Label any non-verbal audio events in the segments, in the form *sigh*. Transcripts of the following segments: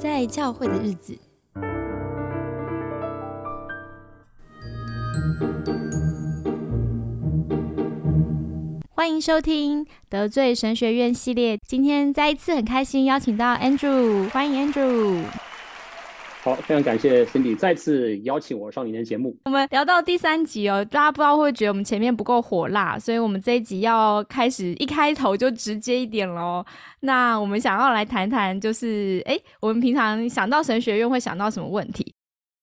在教会的日子。欢迎收听得罪神学院系列。今天再一次很开心邀请到 Andrew，欢迎 Andrew。好，非常感谢 Cindy 再次邀请我上您的节目。我们聊到第三集哦，大家不知道会觉得我们前面不够火辣，所以我们这一集要开始一开头就直接一点喽。那我们想要来谈谈，就是哎，我们平常想到神学院会想到什么问题？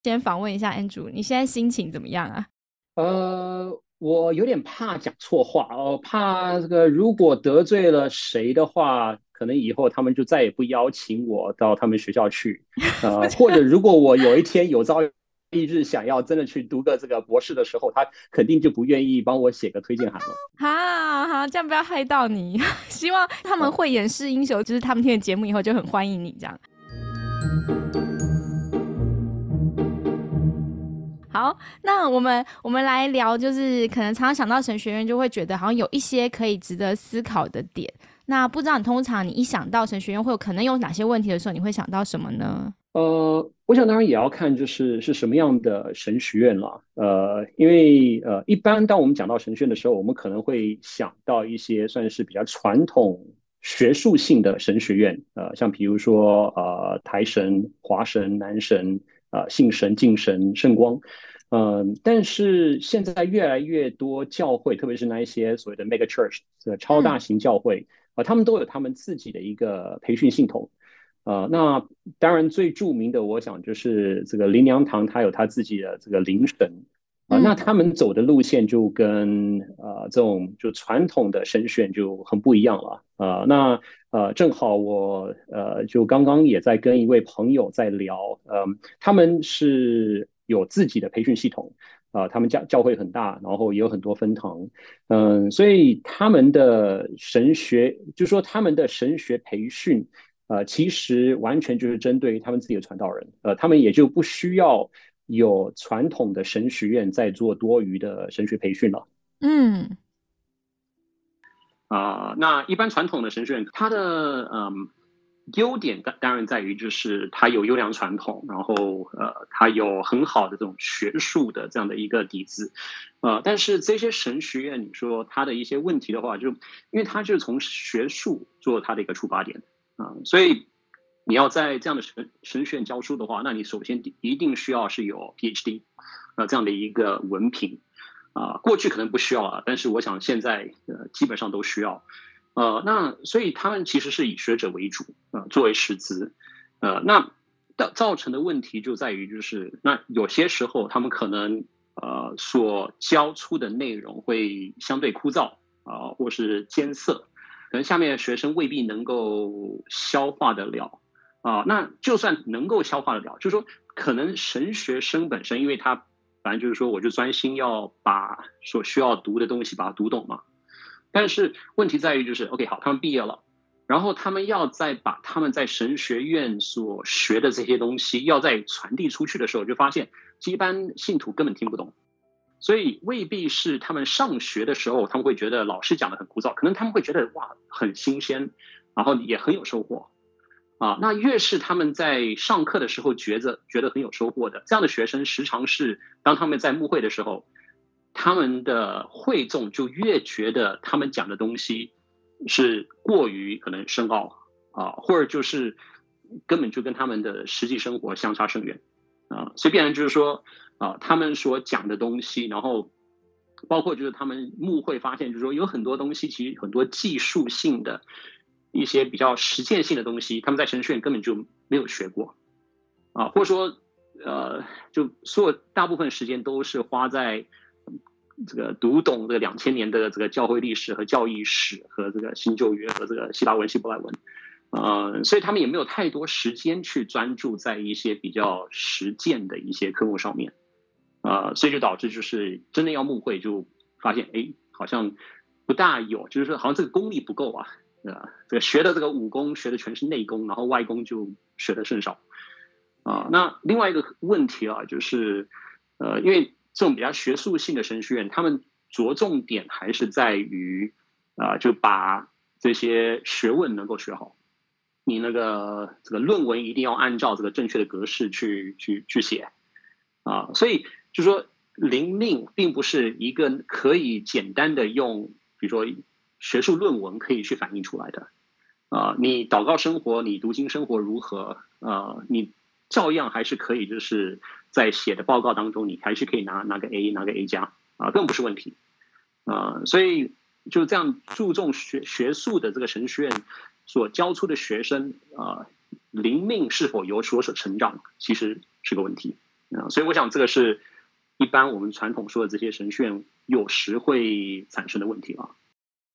先访问一下 Andrew，你现在心情怎么样啊？呃。我有点怕讲错话哦，怕这个如果得罪了谁的话，可能以后他们就再也不邀请我到他们学校去，*laughs* 呃，或者如果我有一天有朝一日想要真的去读个这个博士的时候，他肯定就不愿意帮我写个推荐函了。*laughs* 好好，这样不要害到你。*laughs* 希望他们会演示英雄，就是他们听了节目以后就很欢迎你这样。好，那我们我们来聊，就是可能常常想到神学院，就会觉得好像有一些可以值得思考的点。那不知道你通常你一想到神学院会有可能有哪些问题的时候，你会想到什么呢？呃，我想当然也要看就是是什么样的神学院了。呃，因为呃，一般当我们讲到神学院的时候，我们可能会想到一些算是比较传统学术性的神学院，呃，像比如说呃台神、华神、南神。呃，信神、敬神、圣光，嗯，但是现在越来越多教会，特别是那一些所谓的 mega church 的超大型教会，啊，他们都有他们自己的一个培训系统，呃，那当然最著名的，我想就是这个林良堂，它有它自己的这个灵神，啊，那他们走的路线就跟呃这种就传统的神选就很不一样了，啊，那。呃，正好我呃，就刚刚也在跟一位朋友在聊，嗯，他们是有自己的培训系统，啊，他们教教会很大，然后也有很多分堂，嗯，所以他们的神学，就说他们的神学培训，呃，其实完全就是针对于他们自己的传道人，呃，他们也就不需要有传统的神学院在做多余的神学培训了，嗯。啊，那一般传统的神学院，它的嗯优点当当然在于就是它有优良传统，然后呃它有很好的这种学术的这样的一个底子，呃，但是这些神学院你说它的一些问题的话，就因为它就是从学术做它的一个出发点啊，所以你要在这样的神神学院教书的话，那你首先一定需要是有 PhD 呃这样的一个文凭。啊，过去可能不需要啊，但是我想现在呃基本上都需要，呃，那所以他们其实是以学者为主啊，作为师资，呃，那的造成的问题就在于就是那有些时候他们可能呃所教出的内容会相对枯燥啊，或是艰涩，可能下面的学生未必能够消化得了啊，那就算能够消化得了，就是说可能神学生本身因为他。反正就是说，我就专心要把所需要读的东西把它读懂嘛。但是问题在于，就是 OK 好，他们毕业了，然后他们要再把他们在神学院所学的这些东西，要再传递出去的时候，就发现一般信徒根本听不懂。所以未必是他们上学的时候，他们会觉得老师讲的很枯燥，可能他们会觉得哇很新鲜，然后也很有收获。啊，那越是他们在上课的时候觉得觉得很有收获的这样的学生，时常是当他们在慕会的时候，他们的会众就越觉得他们讲的东西是过于可能深奥啊，或者就是根本就跟他们的实际生活相差甚远啊，所以变成就是说啊，他们所讲的东西，然后包括就是他们慕会发现，就是说有很多东西其实很多技术性的。一些比较实践性的东西，他们在神学院根本就没有学过，啊，或者说，呃，就所有大部分时间都是花在这个读懂这个两千年的这个教会历史和教义史和这个新旧约和这个希腊文、希伯来文，呃，所以他们也没有太多时间去专注在一些比较实践的一些科目上面，啊，所以就导致就是真的要慕会就发现，哎，好像不大有，就是说好像这个功力不够啊。啊，这个学的这个武功学的全是内功，然后外功就学的甚少啊。那另外一个问题啊，就是呃，因为这种比较学术性的神学院，他们着重点还是在于啊，就把这些学问能够学好你那个这个论文一定要按照这个正确的格式去去去写啊，所以就说灵命并不是一个可以简单的用，比如说学术论文可以去反映出来的啊。你祷告生活，你读经生活如何啊？你照样还是可以，就是在写的报告当中，你还是可以拿拿个 A，拿个 A 加啊，更不是问题啊。所以就这样注重学学术的这个神学院。所教出的学生啊，灵命是否有所所成长，其实是个问题啊。所以我想，这个是一般我们传统说的这些神学院有时会产生的问题啊。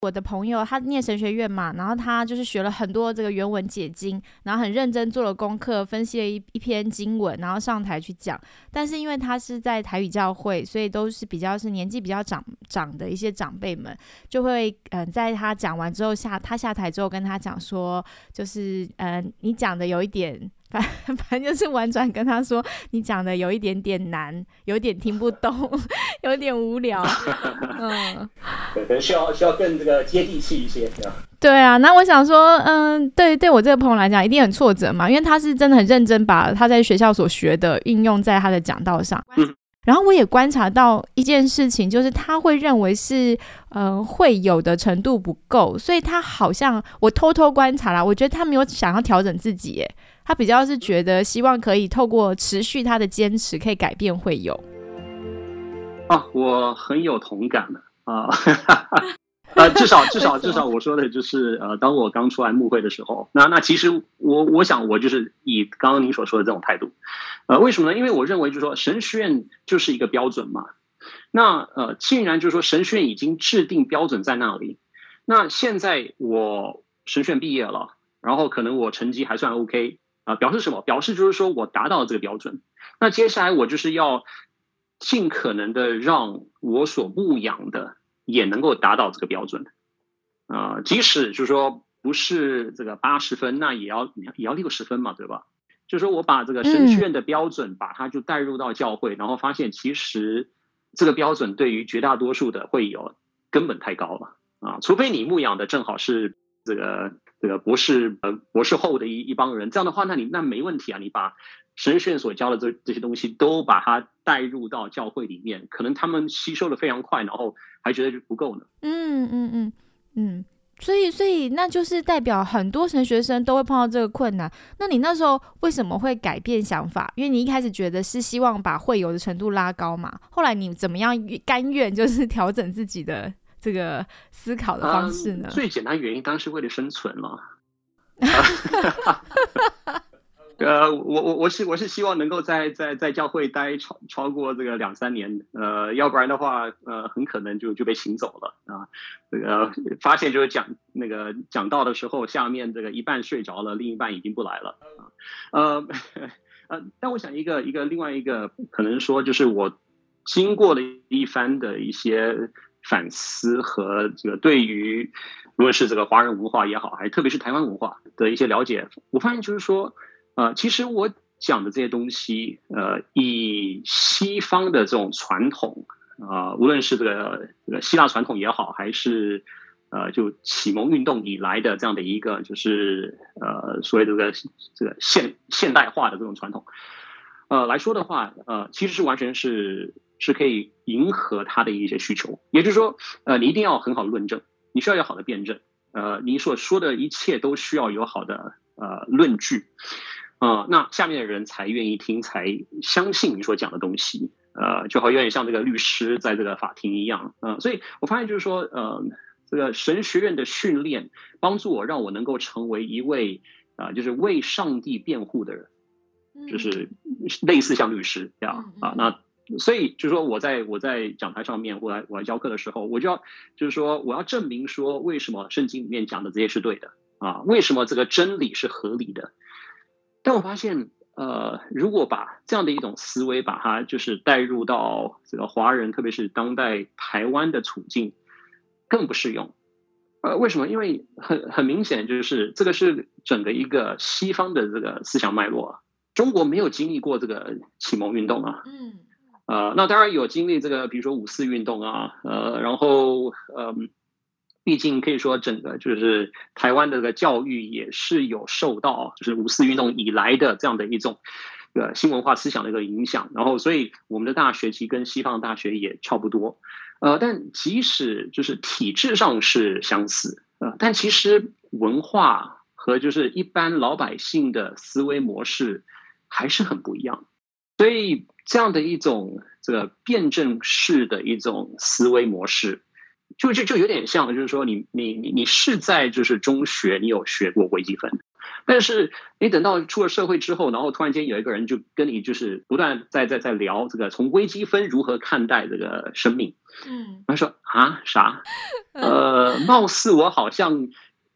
我的朋友他念神学院嘛，然后他就是学了很多这个原文解经，然后很认真做了功课，分析了一一篇经文，然后上台去讲。但是因为他是在台语教会，所以都是比较是年纪比较长长的一些长辈们，就会嗯，在他讲完之后下他下台之后跟他讲说，就是嗯，你讲的有一点。反 *laughs* 反正就是婉转跟他说，你讲的有一点点难，有点听不懂，*laughs* 有点无聊。*laughs* 嗯，对，可能需要需要更这个接地气一些，对啊，那我想说，嗯，对，对我这个朋友来讲，一定很挫折嘛，因为他是真的很认真把他在学校所学的运用在他的讲道上。嗯，然后我也观察到一件事情，就是他会认为是，嗯，会有的程度不够，所以他好像我偷偷观察啦，我觉得他没有想要调整自己，耶。他比较是觉得希望可以透过持续他的坚持，可以改变会有。啊，我很有同感的啊，*laughs* 呃，至少至少至少我说的就是呃，当我刚出来幕会的时候，那那其实我我想我就是以刚刚您所说的这种态度，呃，为什么呢？因为我认为就是说神学院就是一个标准嘛。那呃，既然就是说神学院已经制定标准在那里，那现在我神学院毕业了，然后可能我成绩还算 OK。啊，表示什么？表示就是说我达到了这个标准。那接下来我就是要尽可能的让我所牧养的也能够达到这个标准。啊，即使就是说不是这个八十分，那也要也要六十分嘛，对吧？就是说我把这个神学院的标准，把它就带入到教会，然后发现其实这个标准对于绝大多数的会有根本太高了啊！除非你牧养的正好是这个。这个博士呃博士后的一一帮人，这样的话，那你那没问题啊！你把神学院所教的这这些东西都把它带入到教会里面，可能他们吸收的非常快，然后还觉得不够呢。嗯嗯嗯嗯，所以所以那就是代表很多神学生都会碰到这个困难。那你那时候为什么会改变想法？因为你一开始觉得是希望把会有的程度拉高嘛，后来你怎么样甘愿就是调整自己的？这个思考的方式呢？最简单原因当然是为了生存了。*laughs* 呃，我我我是我是希望能够在在在教会待超超过这个两三年，呃，要不然的话，呃，很可能就就被请走了啊。这个发现就是讲那个讲到的时候，下面这个一半睡着了，另一半已经不来了啊。呃呃，但我想一个一个另外一个可能说，就是我经过了一番的一些。反思和这个对于无论是这个华人文化也好，还特别是台湾文化的一些了解，我发现就是说，呃，其实我讲的这些东西，呃，以西方的这种传统啊，无论是这个这个希腊传统也好，还是呃，就启蒙运动以来的这样的一个就是呃，所谓这个这个现现代化的这种传统，呃来说的话，呃，其实是完全是。是可以迎合他的一些需求，也就是说，呃，你一定要很好的论证，你需要有好的辩证，呃，你所说的一切都需要有好的呃论据，啊，那下面的人才愿意听，才相信你所讲的东西，呃，就好有点像这个律师在这个法庭一样，嗯，所以我发现就是说，呃，这个神学院的训练帮助我，让我能够成为一位啊，就是为上帝辩护的人，就是类似像律师这样啊，那。所以就是说，我在我在讲台上面，我来我来教课的时候，我就要就是说，我要证明说，为什么圣经里面讲的这些是对的啊？为什么这个真理是合理的？但我发现，呃，如果把这样的一种思维，把它就是带入到这个华人，特别是当代台湾的处境，更不适用。呃，为什么？因为很很明显，就是这个是整个一个西方的这个思想脉络，中国没有经历过这个启蒙运动啊。嗯。呃，那当然有经历这个，比如说五四运动啊，呃，然后呃，毕竟可以说，整个就是台湾的这个教育也是有受到就是五四运动以来的这样的一种呃新文化思想的一个影响。然后，所以我们的大学其实跟西方大学也差不多。呃，但即使就是体制上是相似，呃，但其实文化和就是一般老百姓的思维模式还是很不一样。所以，这样的一种这个辩证式的一种思维模式。就就就有点像，就是说你你你你是在就是中学你有学过微积分，但是你等到出了社会之后，然后突然间有一个人就跟你就是不断在在在聊这个从微积分如何看待这个生命，嗯，他说啊啥，*laughs* 呃，貌似我好像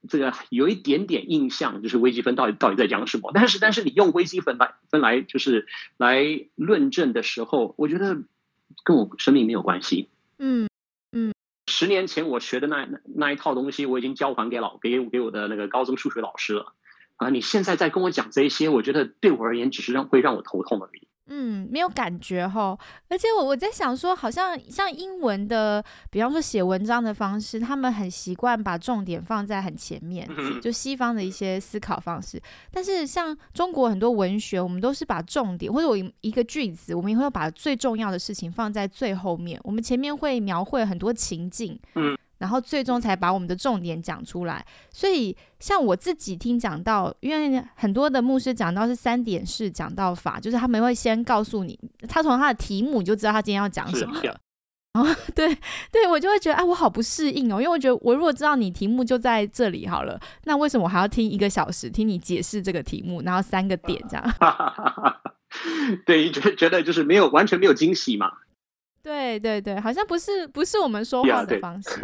这个有一点点印象，就是微积分到底到底在讲什么，但是但是你用微积分来分来就是来论证的时候，我觉得跟我生命没有关系，嗯嗯。十年前我学的那那一套东西，我已经交还给老给给我的那个高中数学老师了啊！你现在在跟我讲这些，我觉得对我而言只是让会让我头痛而已。嗯，没有感觉哈，而且我我在想说，好像像英文的，比方说写文章的方式，他们很习惯把重点放在很前面，就西方的一些思考方式。但是像中国很多文学，我们都是把重点或者我一个句子，我们也会把最重要的事情放在最后面，我们前面会描绘很多情境。嗯。然后最终才把我们的重点讲出来。所以像我自己听讲到，因为很多的牧师讲到是三点式讲道法，就是他们会先告诉你，他从他的题目你就知道他今天要讲什么。哦，*laughs* 对对，我就会觉得哎，我好不适应哦，因为我觉得我如果知道你题目就在这里好了，那为什么我还要听一个小时听你解释这个题目，然后三个点这样？*laughs* 对，觉觉得就是没有完全没有惊喜嘛。对对对，好像不是不是我们说话的方式。*laughs*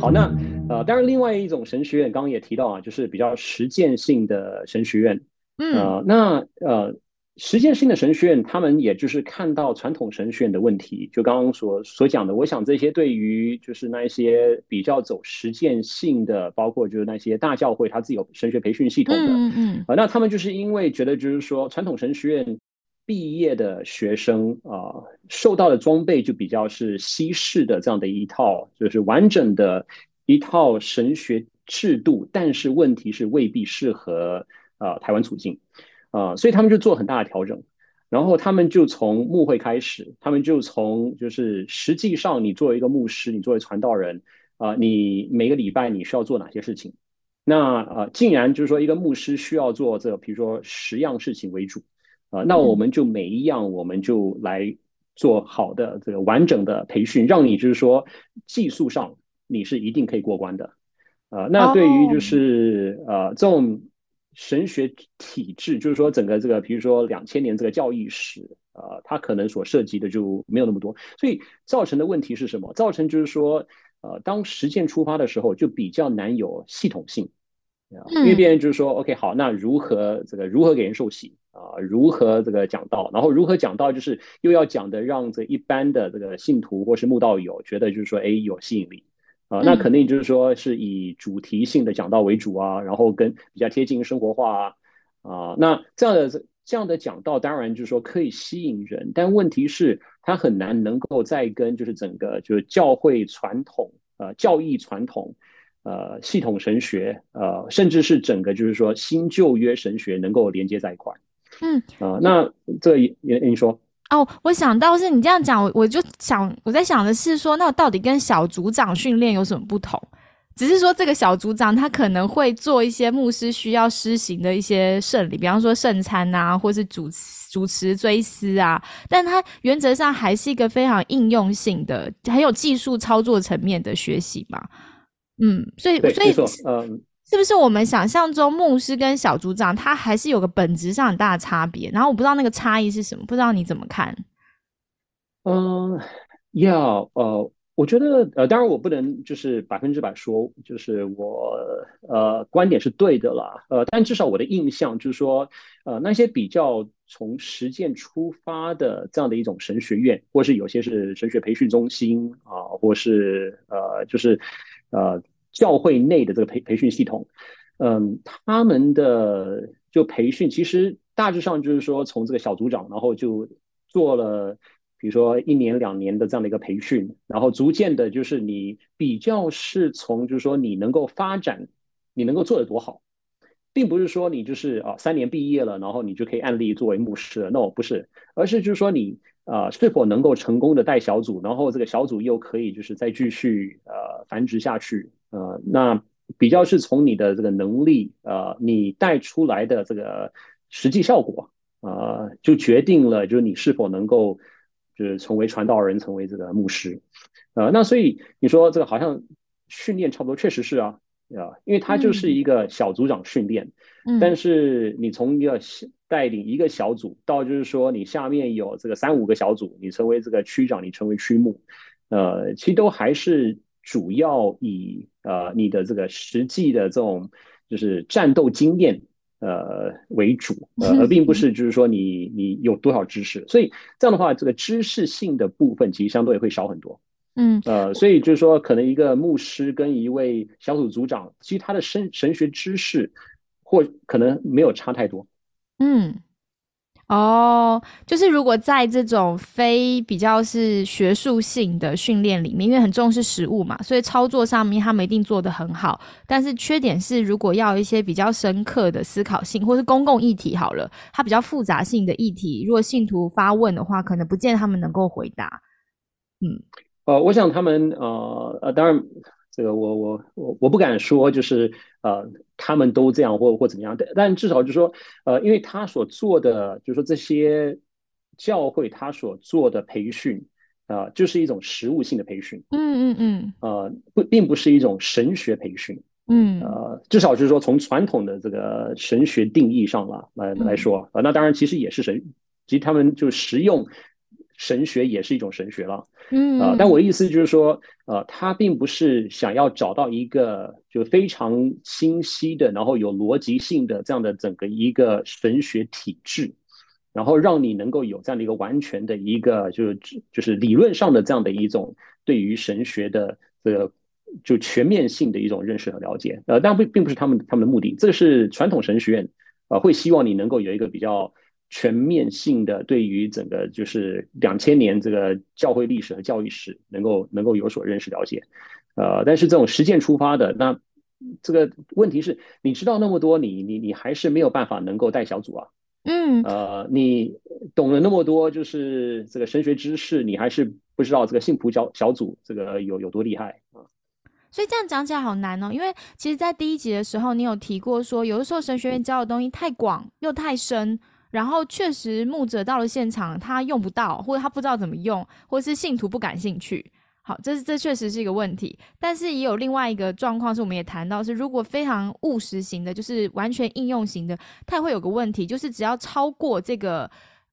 好，那呃，当然，另外一种神学院，刚刚也提到啊，就是比较实践性的神学院。嗯，呃，那呃。实践性的神学院，他们也就是看到传统神学院的问题，就刚刚所所讲的。我想这些对于就是那一些比较走实践性的，包括就是那些大教会，他自己有神学培训系统的，嗯嗯，啊，那他们就是因为觉得就是说传统神学院毕业的学生啊，受到的装备就比较是西式的这样的一套，就是完整的一套神学制度，但是问题是未必适合啊台湾处境。啊，所以他们就做很大的调整，然后他们就从牧会开始，他们就从就是实际上你作为一个牧师，你作为传道人啊，你每个礼拜你需要做哪些事情？那啊，竟然就是说一个牧师需要做这，比如说十样事情为主啊，那我们就每一样我们就来做好的这个完整的培训，让你就是说技术上你是一定可以过关的啊。那对于就是呃这种。神学体制就是说，整个这个，比如说两千年这个教义史，呃，它可能所涉及的就没有那么多，所以造成的问题是什么？造成就是说，呃，当实践出发的时候，就比较难有系统性，因为别人就是说，OK，好，那如何这个如何给人受洗啊？如何这个讲道？然后如何讲道？就是又要讲的让这一般的这个信徒或是慕道友觉得就是说，哎，有吸引力。啊，那肯定就是说是以主题性的讲道为主啊，然后跟比较贴近生活化啊，啊，那这样的这样的讲道当然就是说可以吸引人，但问题是它很难能够再跟就是整个就是教会传统呃教义传统呃系统神学呃甚至是整个就是说新旧约神学能够连接在一块。嗯，啊，那这也你说。哦，我想到是你这样讲，我我就想我在想的是说，那到底跟小组长训练有什么不同？只是说这个小组长他可能会做一些牧师需要施行的一些圣礼，比方说圣餐啊，或是主主持追思啊，但他原则上还是一个非常应用性的、很有技术操作层面的学习嘛。嗯，所以所以嗯。是不是我们想象中牧师跟小组长他还是有个本质上很大的差别？然后我不知道那个差异是什么，不知道你怎么看？嗯，要呃，我觉得呃，当然我不能就是百分之百说，就是我呃观点是对的啦，呃，但至少我的印象就是说，呃，那些比较从实践出发的这样的一种神学院，或是有些是神学培训中心啊，或是呃，就是呃。教会内的这个培培训系统，嗯，他们的就培训其实大致上就是说从这个小组长，然后就做了比如说一年两年的这样的一个培训，然后逐渐的，就是你比较是从就是说你能够发展，你能够做的多好，并不是说你就是啊三年毕业了，然后你就可以案例作为牧师了。no 不是，而是就是说你啊是否能够成功的带小组，然后这个小组又可以就是再继续呃繁殖下去，呃那比较是从你的这个能力呃你带出来的这个实际效果呃就决定了就是你是否能够。就是成为传道人，成为这个牧师，呃，那所以你说这个好像训练差不多，确实是啊，啊，因为它就是一个小组长训练，嗯，但是你从一个带领一个小组到就是说你下面有这个三五个小组，你成为这个区长，你成为区牧，呃，其实都还是主要以呃你的这个实际的这种就是战斗经验。呃，为主，呃，而并不是就是说你你有多少知识，所以这样的话，这个知识性的部分其实相对会少很多。嗯，呃，所以就是说，可能一个牧师跟一位小组组长，其实他的神神学知识或可能没有差太多。嗯。哦，就是如果在这种非比较是学术性的训练里面，因为很重视实物嘛，所以操作上面他们一定做得很好。但是缺点是，如果要一些比较深刻的思考性，或是公共议题好了，它比较复杂性的议题，如果信徒发问的话，可能不见他们能够回答。嗯，呃，我想他们呃呃，当然。这个我我我我不敢说，就是呃，他们都这样或或怎么样，但但至少就是说，呃，因为他所做的，就是说这些教会他所做的培训，啊，就是一种实务性的培训，嗯嗯嗯，呃，不，并不是一种神学培训，嗯，呃，至少就是说从传统的这个神学定义上了来来说，啊，那当然其实也是神，其实他们就实用。神学也是一种神学了，嗯啊，但我的意思就是说，呃，他并不是想要找到一个就非常清晰的，然后有逻辑性的这样的整个一个神学体制，然后让你能够有这样的一个完全的一个就是就是理论上的这样的一种对于神学的这个就全面性的一种认识和了解，呃，但并并不是他们他们的目的，这是传统神学院啊会希望你能够有一个比较。全面性的对于整个就是两千年这个教会历史和教育史能够能够有所认识了解，呃，但是这种实践出发的，那这个问题是，你知道那么多，你你你还是没有办法能够带小组啊，嗯，呃，你懂了那么多就是这个神学知识，你还是不知道这个幸福小小组这个有有多厉害啊，所以这样讲起来好难哦，因为其实，在第一集的时候，你有提过说，有的时候神学院教的东西太广又太深。然后确实，牧者到了现场，他用不到，或者他不知道怎么用，或者是信徒不感兴趣。好，这是这确实是一个问题。但是也有另外一个状况，是我们也谈到，是如果非常务实型的，就是完全应用型的，它会有个问题，就是只要超过这个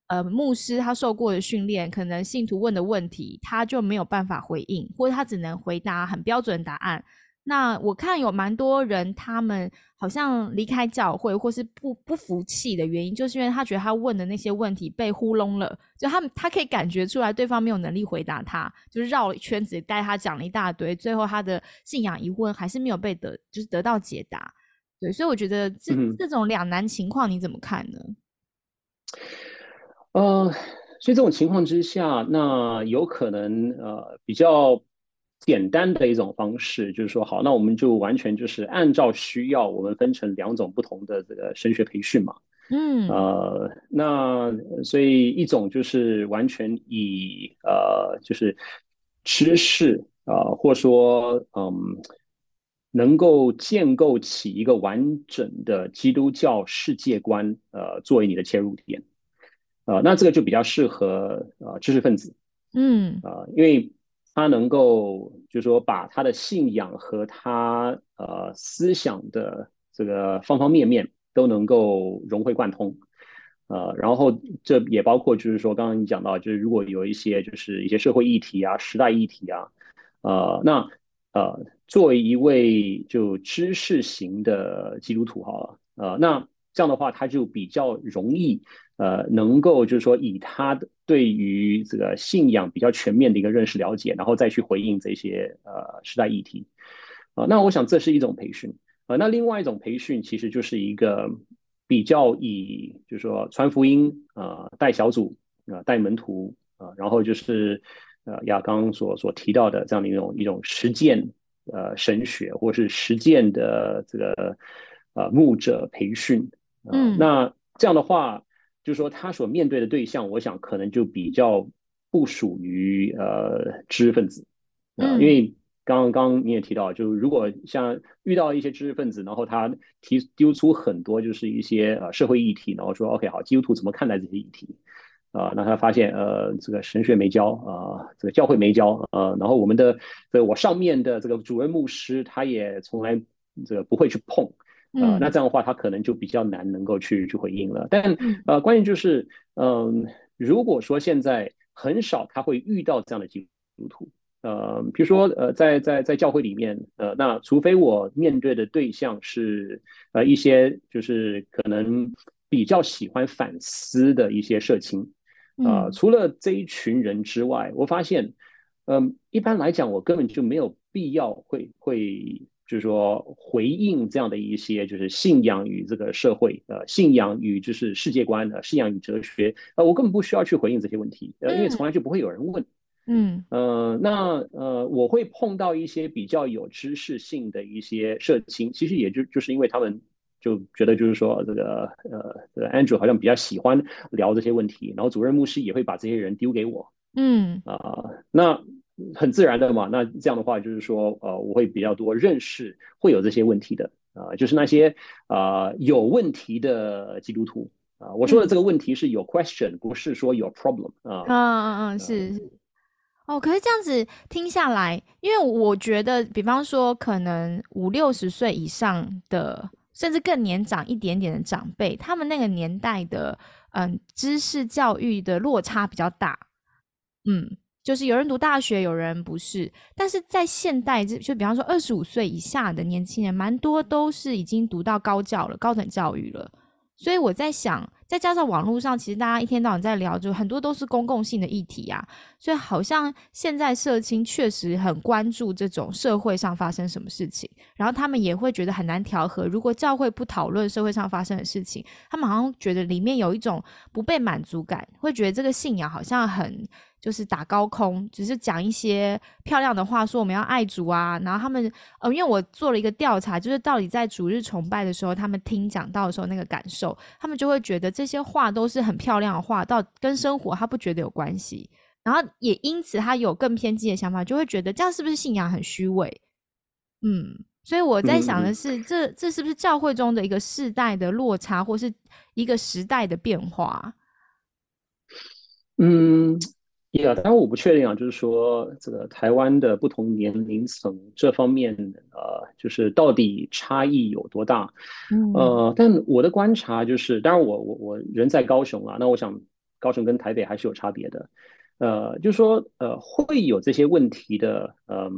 呃牧师他受过的训练，可能信徒问的问题，他就没有办法回应，或者他只能回答很标准答案。那我看有蛮多人，他们好像离开教会或是不不服气的原因，就是因为他觉得他问的那些问题被糊弄了，就他他可以感觉出来对方没有能力回答他，就是绕了一圈子带他讲了一大堆，最后他的信仰疑问还是没有被得就是得到解答。对，所以我觉得这这种两难情况你怎么看呢？呃，所以这种情况之下，那有可能呃比较。简单的一种方式就是说，好，那我们就完全就是按照需要，我们分成两种不同的这个神学培训嘛。嗯，呃，那所以一种就是完全以呃就是知识啊，或者说嗯，能够建构起一个完整的基督教世界观，呃，作为你的切入点。呃，那这个就比较适合呃知识分子。嗯，啊，因为。他能够，就是说，把他的信仰和他呃思想的这个方方面面都能够融会贯通，呃，然后这也包括，就是说，刚刚你讲到，就是如果有一些就是一些社会议题啊、时代议题啊，呃，那呃，作为一位就知识型的基督徒好了，呃，那这样的话，他就比较容易。呃，能够就是说以他的对于这个信仰比较全面的一个认识了解，然后再去回应这些呃时代议题，啊，那我想这是一种培训，呃，那另外一种培训其实就是一个比较以就是说传福音啊带小组啊带门徒啊，然后就是呃亚刚所所提到的这样的一种一种实践呃神学或是实践的这个呃牧者培训，嗯，那这样的话，就是说他所面对的对象，我想可能就比较不属于呃知识分子，啊，因为。刚刚你也提到，就如果像遇到一些知识分子，然后他提丢出很多就是一些呃社会议题，然后说 OK 好，基督徒怎么看待这些议题？啊，那他发现呃这个神学没教啊，这个教会没教呃，然后我们的这我上面的这个主任牧师他也从来这个不会去碰啊，那这样的话他可能就比较难能够去去回应了。但呃关键就是嗯，如果说现在很少他会遇到这样的基督徒。呃，比如说，呃，在在在教会里面，呃，那除非我面对的对象是呃一些就是可能比较喜欢反思的一些社青，啊，除了这一群人之外，我发现，嗯，一般来讲，我根本就没有必要会会就是说回应这样的一些就是信仰与这个社会，呃，信仰与就是世界观的信仰与哲学，呃，我根本不需要去回应这些问题，呃，因为从来就不会有人问。嗯。呃，那呃，我会碰到一些比较有知识性的一些社青，其实也就就是因为他们就觉得就是说这个呃，这个 Andrew 好像比较喜欢聊这些问题，然后主任牧师也会把这些人丢给我，嗯。啊，那很自然的嘛，那这样的话就是说呃，我会比较多认识会有这些问题的啊，就是那些啊有问题的基督徒啊，我说的这个问题是有 question，不是说有 problem 啊，嗯嗯嗯，是是。哦，可是这样子听下来，因为我觉得，比方说，可能五六十岁以上的，甚至更年长一点点的长辈，他们那个年代的，嗯，知识教育的落差比较大。嗯，就是有人读大学，有人不是。但是在现代，就就比方说二十五岁以下的年轻人，蛮多都是已经读到高教了，高等教育了。所以我在想。再加上网络上，其实大家一天到晚在聊，就很多都是公共性的议题啊，所以好像现在社青确实很关注这种社会上发生什么事情，然后他们也会觉得很难调和。如果教会不讨论社会上发生的事情，他们好像觉得里面有一种不被满足感，会觉得这个信仰好像很。就是打高空，只是讲一些漂亮的话，说我们要爱主啊。然后他们，呃，因为我做了一个调查，就是到底在主日崇拜的时候，他们听讲到的时候那个感受，他们就会觉得这些话都是很漂亮的话，到跟生活他不觉得有关系。然后也因此他有更偏激的想法，就会觉得这样是不是信仰很虚伪？嗯，所以我在想的是，这这是不是教会中的一个世代的落差，或是一个时代的变化？嗯。呀，当然我不确定啊，就是说这个台湾的不同年龄层这方面，呃，就是到底差异有多大？嗯呃，但我的观察就是，当然我我我人在高雄啊，那我想高雄跟台北还是有差别的，呃，就是说呃会有这些问题的，嗯，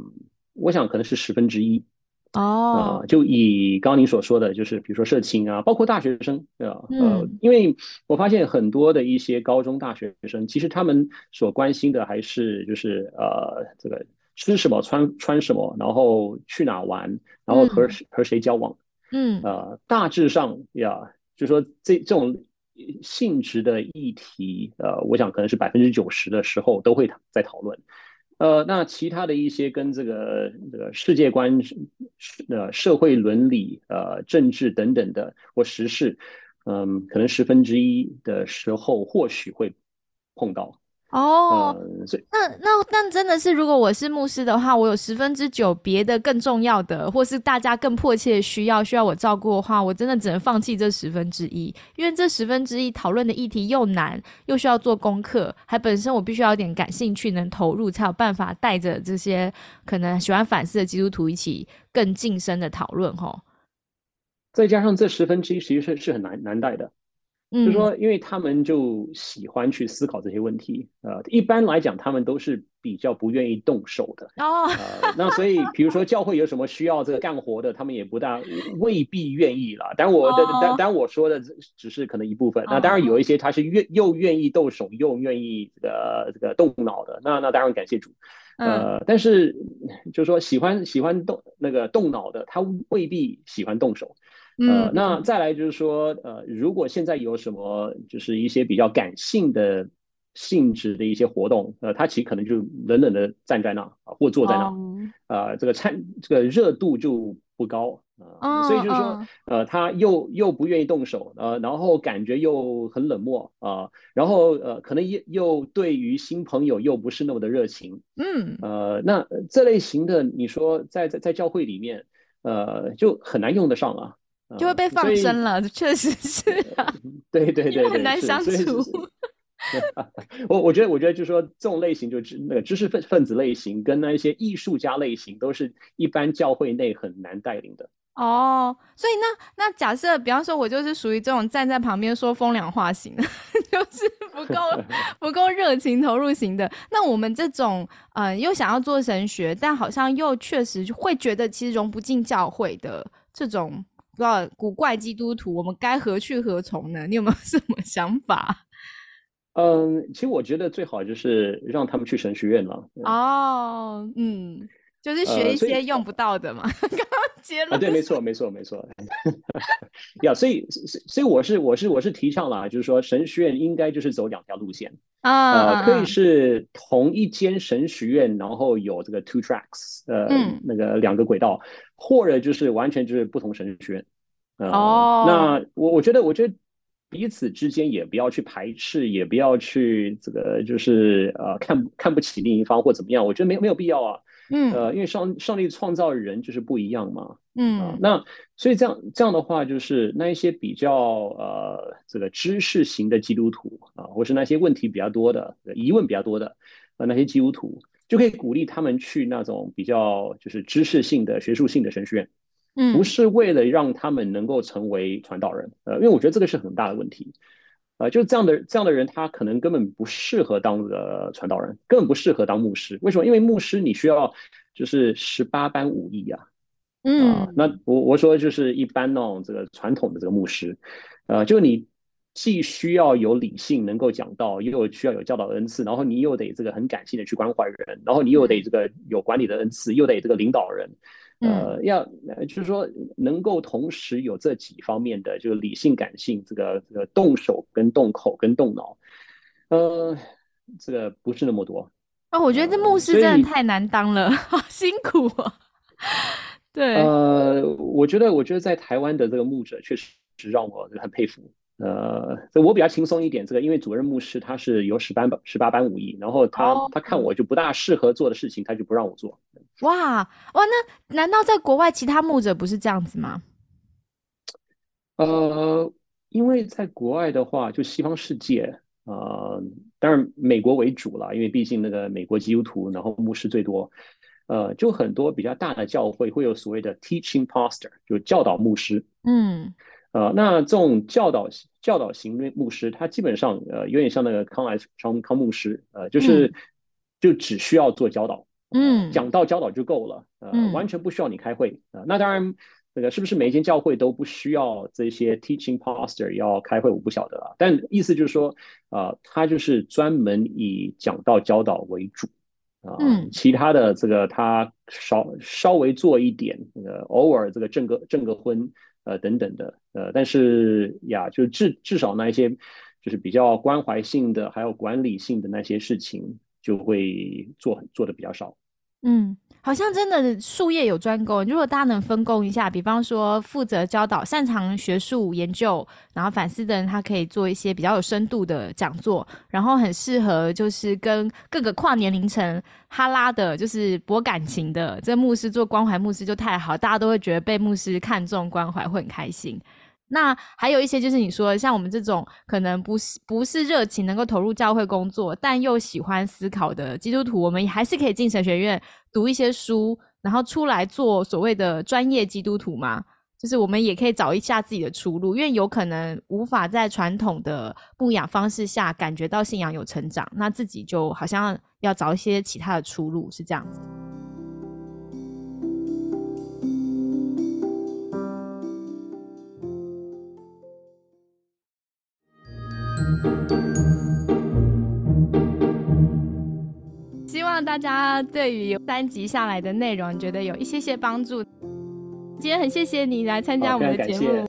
我想可能是十分之一。哦，就以刚刚您所说的，就是比如说社青啊，包括大学生，对吧？呃，因为我发现很多的一些高中大学生，其实他们所关心的还是就是呃，这个吃什么、穿穿什么，然后去哪玩，然后和和谁交往，嗯，呃，大致上呀，就说这这种性质的议题，呃，我想可能是百分之九十的时候都会在讨论。呃，那其他的一些跟这个这个世界观、呃社会伦理、呃政治等等的或时事，嗯，可能十分之一的时候或许会碰到。哦，那那但真的是，如果我是牧师的话，我有十分之九别的更重要的，或是大家更迫切需要需要我照顾的话，我真的只能放弃这十分之一，因为这十分之一讨论的议题又难，又需要做功课，还本身我必须要有点感兴趣，能投入，才有办法带着这些可能喜欢反思的基督徒一起更近身的讨论吼。再加上这十分之一，其实是是很难难带的。就是说，因为他们就喜欢去思考这些问题，呃，一般来讲，他们都是比较不愿意动手的哦。呃，那所以，比如说教会有什么需要这个干活的，他们也不大未必愿意了。但我的但但我说的只是可能一部分。那当然有一些他是愿又愿意动手又愿意这个这个动脑的，那那当然感谢主。呃，但是就是说喜欢喜欢动那个动脑的，他未必喜欢动手。呃，那再来就是说，呃，如果现在有什么就是一些比较感性的性质的一些活动，呃，他其实可能就冷冷的站在那啊，或坐在那，啊，这个参这个热度就不高啊，所以就是说，呃，他又又不愿意动手，呃，然后感觉又很冷漠啊，然后呃，可能又又对于新朋友又不是那么的热情，嗯，呃，那这类型的你说在在在教会里面，呃，就很难用得上啊。就会被放生了，确实是。*laughs* 对对对，很难相处。*laughs* 我我觉得，我觉得就是说，这种类型就知那个知识分分子类型，跟那一些艺术家类型，都是一般教会内很难带领的。哦，所以那那假设，比方说，我就是属于这种站在旁边说风凉话型的，*laughs* 就是不够不够热情投入型的。那我们这种，嗯，又想要做神学，但好像又确实会觉得其实融不进教会的这种。不知道古怪基督徒，我们该何去何从呢？你有没有什么想法？*laughs* 嗯，其实我觉得最好就是让他们去神学院了。哦，嗯。就是学一些用不到的嘛，*laughs* 刚刚结论啊，对，没错，没错，没错。*laughs* 呀，所以，所以我是，我是，我是提倡了，就是说神学院应该就是走两条路线啊，可以是同一间神学院，然后有这个 two tracks，呃，那个两个轨道，或者就是完全就是不同神学院。哦，那我我觉得，我觉得彼此之间也不要去排斥，也不要去这个就是呃看看不起另一方或怎么样，我觉得没没有必要啊。嗯，呃，因为上上帝创造人就是不一样嘛，嗯，那所以这样这样的话，就是那一些比较呃这个知识型的基督徒啊，或是那些问题比较多的、疑问比较多的呃那些基督徒，就可以鼓励他们去那种比较就是知识性的、学术性的神学院，嗯，不是为了让他们能够成为传道人，呃，因为我觉得这个是很大的问题。啊，就是这样的这样的人，他可能根本不适合当这个传道人，根本不适合当牧师。为什么？因为牧师你需要就是十八般武艺啊。嗯，那我我说就是一般那种这个传统的这个牧师，呃，就你既需要有理性能够讲道，又需要有教导恩赐，然后你又得这个很感性的去关怀人，然后你又得这个有管理的恩赐，又得这个领导人。呃，要就是说，能够同时有这几方面的，就是理性、感性，这个这个动手跟动口跟动脑，呃，这个不是那么多。啊，我觉得这牧师真的太难当了，好辛苦啊。*laughs* 对，呃，我觉得，我觉得在台湾的这个牧者确实是让我很佩服。呃，所以我比较轻松一点，这个因为主任牧师他是有十班十八班武艺，然后他他看我就不大适合做的事情，他就不让我做。哇哇，那难道在国外其他牧者不是这样子吗？呃，因为在国外的话，就西方世界，呃，当然美国为主了，因为毕竟那个美国基督徒，然后牧师最多，呃，就很多比较大的教会会有所谓的 teaching pastor，就教导牧师。嗯。呃，那这种教导教导型的牧师，他基本上呃有点像那个康莱康康牧师，呃，就是就只需要做教导，嗯，讲到教导就够了，呃，完全不需要你开会啊。那当然，那个是不是每一间教会都不需要这些 teaching pastor 要开会，我不晓得啊。但意思就是说，啊，他就是专门以讲到教导为主啊，其他的这个他稍稍微做一点，那个偶尔这个证个证个婚。呃，等等的，呃，但是呀，就至至少那一些，就是比较关怀性的，还有管理性的那些事情，就会做做的比较少。嗯。好像真的术业有专攻。如果大家能分工一下，比方说负责教导、擅长学术研究，然后反思的人，他可以做一些比较有深度的讲座，然后很适合就是跟各个跨年龄层哈拉的，就是博感情的。这牧师做关怀牧师就太好，大家都会觉得被牧师看重关怀，会很开心。那还有一些就是你说像我们这种可能不是不是热情能够投入教会工作，但又喜欢思考的基督徒，我们还是可以进神学院读一些书，然后出来做所谓的专业基督徒嘛。就是我们也可以找一下自己的出路，因为有可能无法在传统的牧养方式下感觉到信仰有成长，那自己就好像要找一些其他的出路，是这样子。望大家对于三集下来的内容，觉得有一些些帮助。今天很谢谢你来参加我们的节目。